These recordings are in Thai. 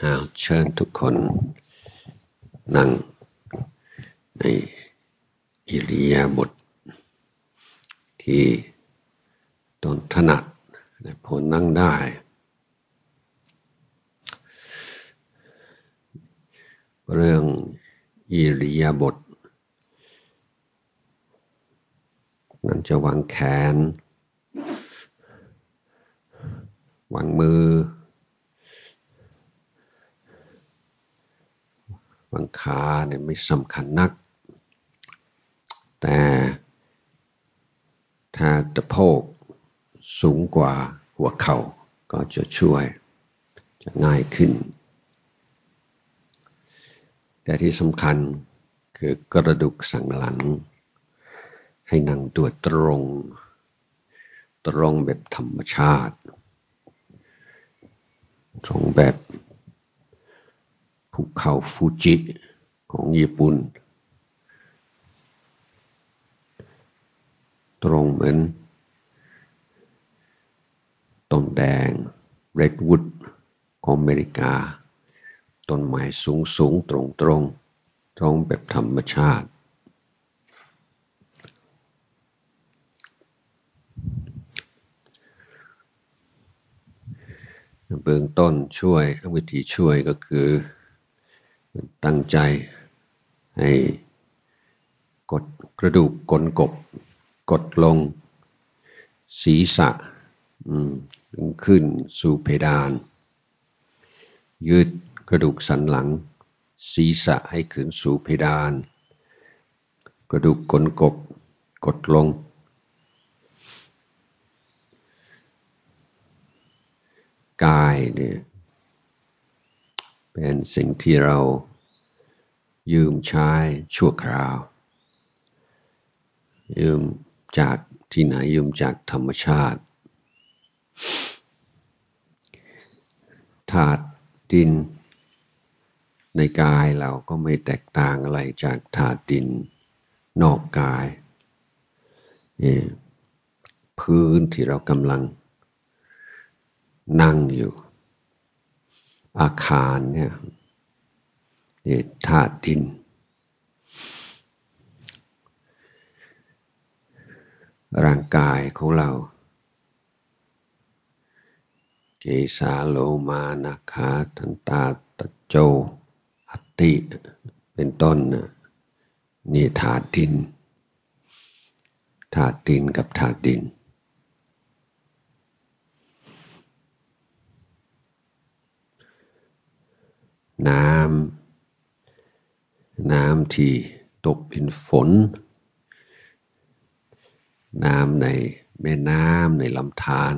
เอาเชิญทุกคนนั่งในอิริยาบถทที่ตนถนัดและผลนั่งได้ เรื่องอิริยาบถนั้นจะวางแขน วางมือ บางขาเนี่ยไม่สำคัญนัก แต่ถ้าตะโพกสูงกว่าหัวเข่าก็จะช่วยจะง่ายขึ้น แต่ที่สำคัญคือกระดูกสันหลัง ให้นั่งตัวตรง ตรงแบบธรรมชาติ ตรงแบบ ภูเขาฟูจิของญี่ปุ่น ตรงเหมือนต้นแดงเรดวูดของอเมริกา ต้นไม้สูงสูงตรงตรงตรงแบบธรรมชาติ เบื้องต้นช่วยวิธีช่วยก็คือ ตั้งใจให้กดกระดูกกลกบ กดลง ศีรษะขึ้นสู่เพดาน ยืดกระดูกสันหลัง ศีรษะให้ขึ้นสู่เพดาน กระดูกกลกบ กดลง กายเนี่ย เป็นสิ่งที่เรายืมใช้ชั่วคราว ยืมจากที่ไหนยืมจากธรรมชาติธาตุดิน ในกายเราก็ไม่แตกต่างอะไรจากธาตุดินนอกกายพื้นที่เรากำลังนั่งอยู่ อาคารเนี่ยนี่ธาตุดิน ร่างกายของเรา เกสาโลมานาคาทันตาตะโจ อัติเป็นต้นนี่ธาตุดินธาตุดินกับธาตุดิน น้ำ น้ำที่ตกเป็นฝน น้ำในแม่น้ำในลำธาร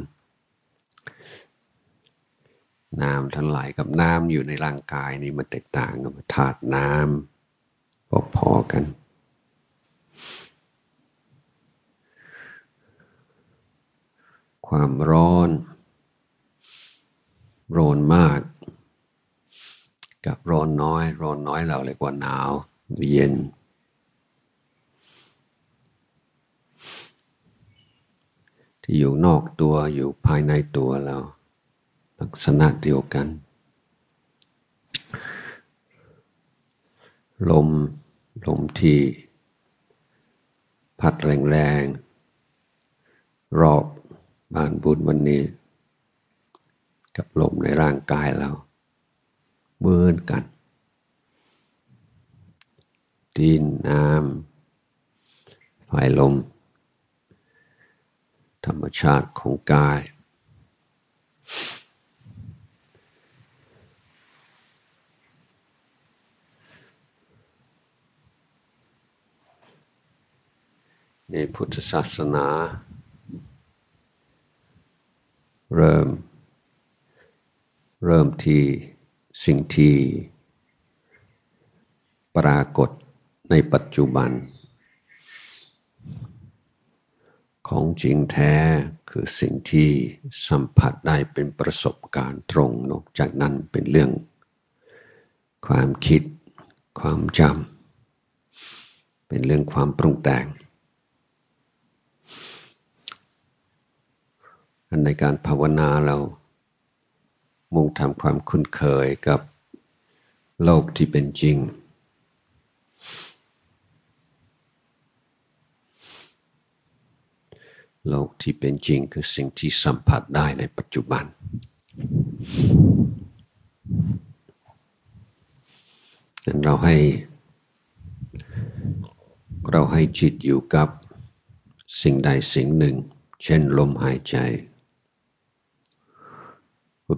น้ำทั้งหลายกับน้ำอยู่ในร่างกายนี่มันแตกต่างกันธาตุน้ำพอกัน ความร้อน ร้อนมาก กับร้อนน้อย ร้อนน้อยเราเรียกว่าหนาวเย็น ที่อยู่นอกตัวอยู่ภายในตัวเรา ลักษณะเดียวกัน ลม ลมที่พัดแรงๆ รอบบ้านบุญวันนี้ กับลมในร่างกายเรา เหมือนกัน ดินน้ำไฟลม ธรรมชาติของกาย ในพุทธศาสนา เริ่ม เริ่มที่ สิ่งที่ ปรากฏในปัจจุบัน ของจริงแท้คือสิ่งที่สัมผัสได้เป็นประสบการณ์ตรงนอกจากนั้นเป็นเรื่อง ความคิด ความจำเป็นเรื่องความปรุงแต่งในการภาวนาเรา มุ่งทำความคุ้นเคยกับโลกที่เป็นจริง โลกที่เป็นจริงคือสิ่งที่สัมผัสได้ในปัจจุบัน เราให้ เราให้จิตอยู่กับสิ่งใดสิ่งหนึ่ง เช่นลมหายใจ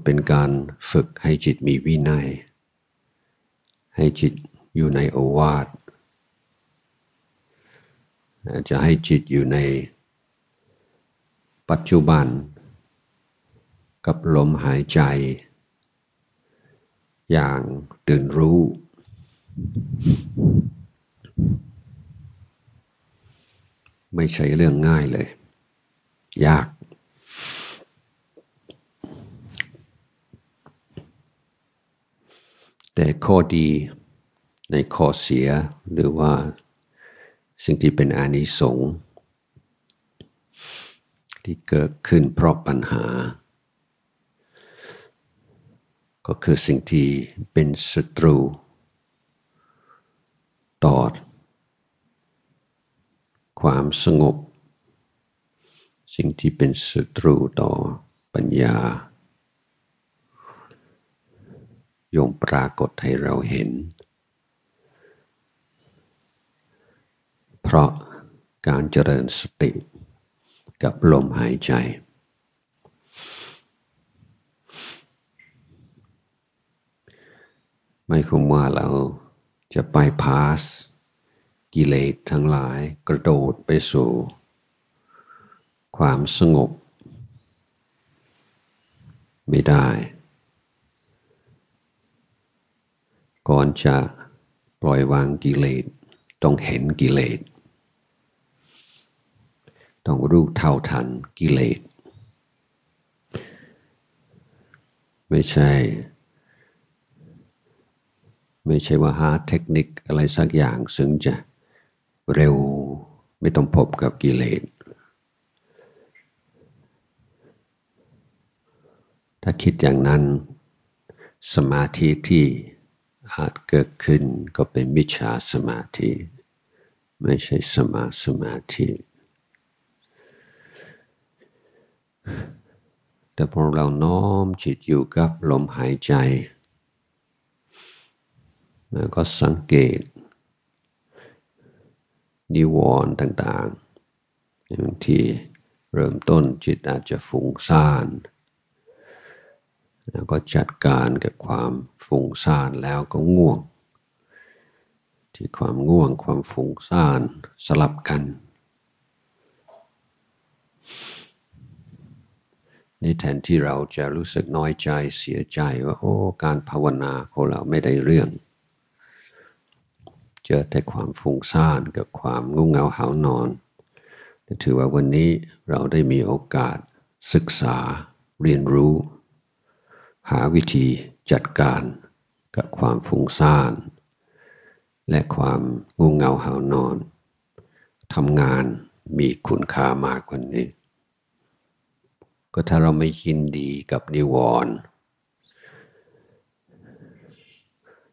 เป็นการฝึกให้จิตมีวินัย ให้จิตอยู่ในโอวาท จะให้จิตอยู่ในปัจจุบัน กับลมหายใจ อย่างตื่นรู้ ไม่ใช่เรื่องง่ายเลย ยาก แต่ข้อดีในข้อเสียหรือว่าสิ่งที่เป็นอานิสงส์ที่เกิดขึ้นเพราะปัญหา ก็คือสิ่งที่เป็นศัตรูต่อความสงบ สิ่งที่เป็นศัตรูต่อปัญญา ย่อมปรากฏให้เราเห็น เพราะการเจริญสติกับลมหายใจ ไม่คงว่าเราจะไปพาสกิเลสทั้งหลายกระโดดไปสู่ ความสงบ ไม่ได้ ก่อนจะปล่อยวางกิเลสต้องเห็นกิเลส ต้องรู้เท่าทันกิเลส ไม่ใช่ ไม่ใช่ว่าหาเทคนิคอะไรสักอย่าง ซึ่งจะเร็วไม่ต้องพบกับกิเลส ถ้าคิดอย่างนั้นสมาธิที่ อาจเกิดขึ้นก็เป็นมิจฉาสมาธิ ไม่ใช่สมาสมาธิ แต่พอเราน้อมจิตอยู่กับลมหายใจ แล้วก็สังเกตนิวรณ์ต่างๆบางทีเริ่มต้นจิตอาจจะฟุ้งซ่าน แล้วก็จัดการกับความฟุ้งซ่านแล้วก็ง่วง ที่ความง่วงความฟุ้งซ่านสลับกัน ในแทนที่เราจะรู้สึกน้อยใจเสียใจว่าโอ้การภาวนาของเราไม่ได้เรื่อง เจอแต่ความฟุ้งซ่านกับความงุ่งเงาหานอนถือว่าวันนี้เราได้มีโอกาสศึกษาเรียนรู้ หาวิธีจัดการกับความฟุ้งซ่าน และความงูเงาหานอนทำงานมีคุณค่ามากกว่านี้ ก็ถ้าเราไม่ยินดีกับนิวรณ์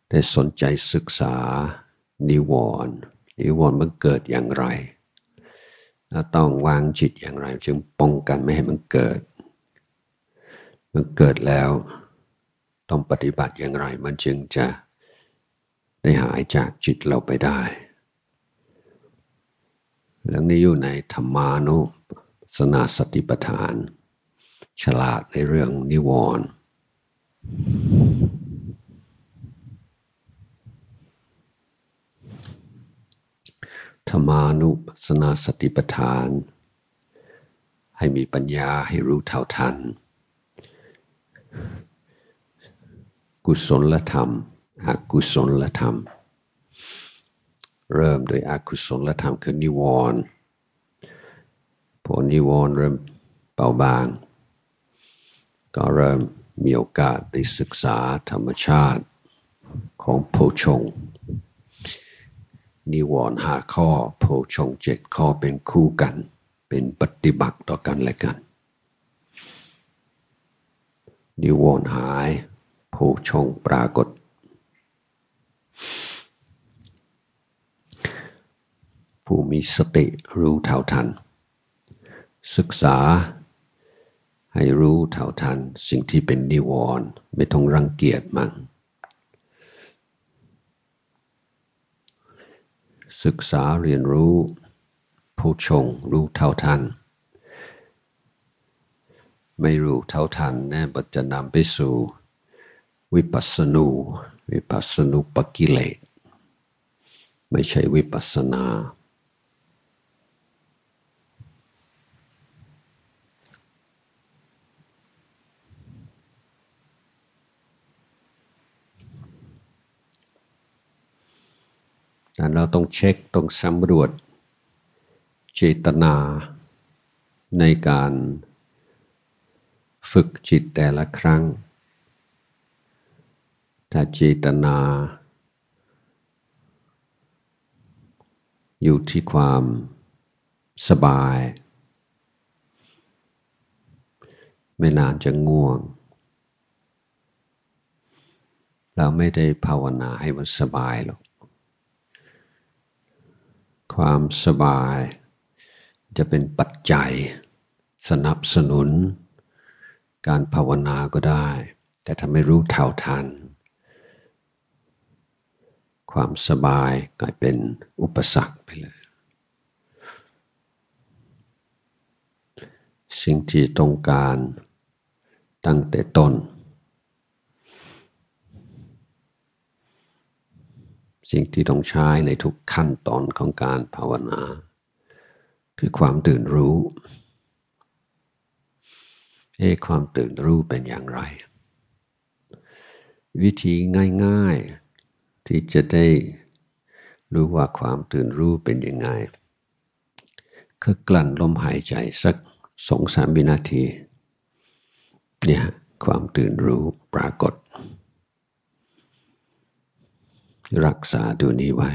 แต่สนใจศึกษานิวรณ์นิวรณ์มันเกิดอย่างไรเราต้องวางจิตอย่างไร จึงป้องกันไม่ให้มันเกิด มันเกิดแล้ว ต้องปฏิบัติอย่างไรมันจึงจะได้หายจากจิตเราไปได้เรื่องนี้อยู่ในธรรมานุสนาสติปัฏฐาน ฉลาดในเรื่องนิวรณ์ธรรมานุสนาสติปัฏฐาน ให้มีปัญญาให้รู้เท่าทัน กุศลธรรม อกุศลธรรม เริ่มโดยอกุศลธรรมคือนิวรณ์พอนิวรณ์เริ่มเบาบาง ก็เริ่มมีโอกาสได้ศึกษาธรรมชาติของโพชง นิวรณ์หาข้อโพชงเจ็ดข้อเป็นคู่กัน เป็นปฏิบัติต่อกันและกัน นิวรณ์หาย ผู้ชงปรากฏ ผู้มีสติรู้เท่าทัน ศึกษา ให้รู้เท่าทันสิ่งที่เป็นนิวรณ์ไม่ต้องรังเกียจมันศึกษาเรียนรู้ ผู้ชงรู้เท่าทัน ไม่รู้เท่าทันแน่บัจะนำไปสู่ วิปัสสนู วิปัสสนุปกิเลสไม่ใช่วิปัสสนา แต่เราต้องเช็คต้องสำรวจเจตนาในการฝึกจิตแต่ละครั้ง ถ้าเจตนา อยู่ที่ความสบาย ไม่นานจะง่วง เราไม่ได้ภาวนาให้มันสบายหรอก ความสบาย จะเป็นปัจจัย สนับสนุน การภาวนาก็ได้ แต่ถ้าไม่รู้เท่าทัน ความสบายกลายเป็นอุปสรรคไปเลย สิ่งที่ต้องการตั้งแต่ต้น สิ่งที่ต้องใช้ในทุกขั้นตอนของการภาวนา คือความตื่นรู้ เอความตื่นรู้เป็นอย่างไร วิธีง่ายๆ ที่จะได้รู้ว่าความตื่นรู้เป็นยังไงคือกลั่นลมหายใจสักสองสามวินาที เนี่ยความตื่นรู้ปรากฏ รักษาตัวนี้ไว้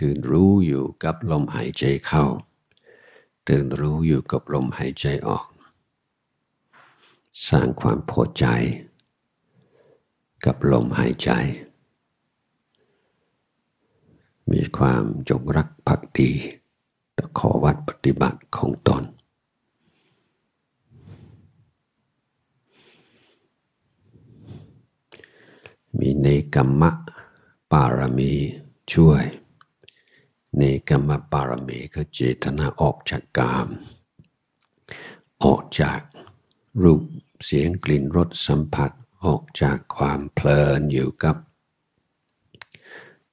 ตื่นรู้อยู่กับลมหายใจเข้า ตื่นรู้อยู่กับลมหายใจออก สร้างความพอใจ กับลมหายใจ มีความจงรักภักดีต่อขอวัดปฏิบัติของตน มีเนกรรมะปารมีช่วย เนกรรมปารมีคือเจตนาออกจากกาม ออกจากรูปเสียงกลิ่นรสสัมผัสออกจากความเพลินอยู่กับ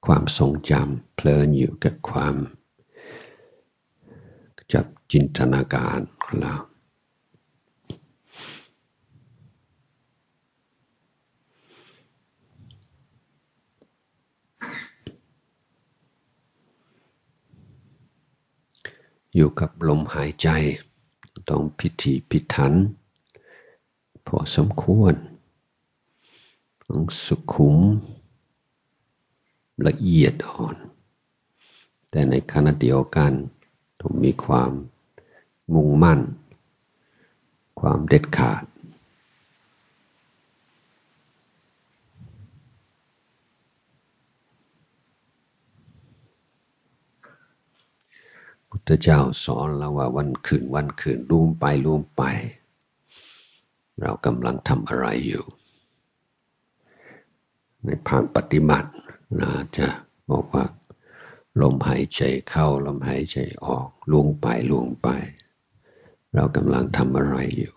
ความทรงจำเพลินอยู่กับความจับจินตนาการของเรา อยู่กับลมหายใจ ต้องพิธีพิถัน พอสมควร ต้องสุขุม ละเอียดอ่อน แต่ในขณะเดียวกันต้องมีความมุ่งมั่น ความเด็ดขาด พุทธเจ้าสอนเราว่าวันคืนวันคืนล่มไปล่มไป เรากำลังทำอะไรอยู่ ในภาคปฏิบัตินะจะบอกว่า ลมหายใจเข้าลมหายใจออกล่วงไปล่วงไป เรากำลังทำอะไรอยู่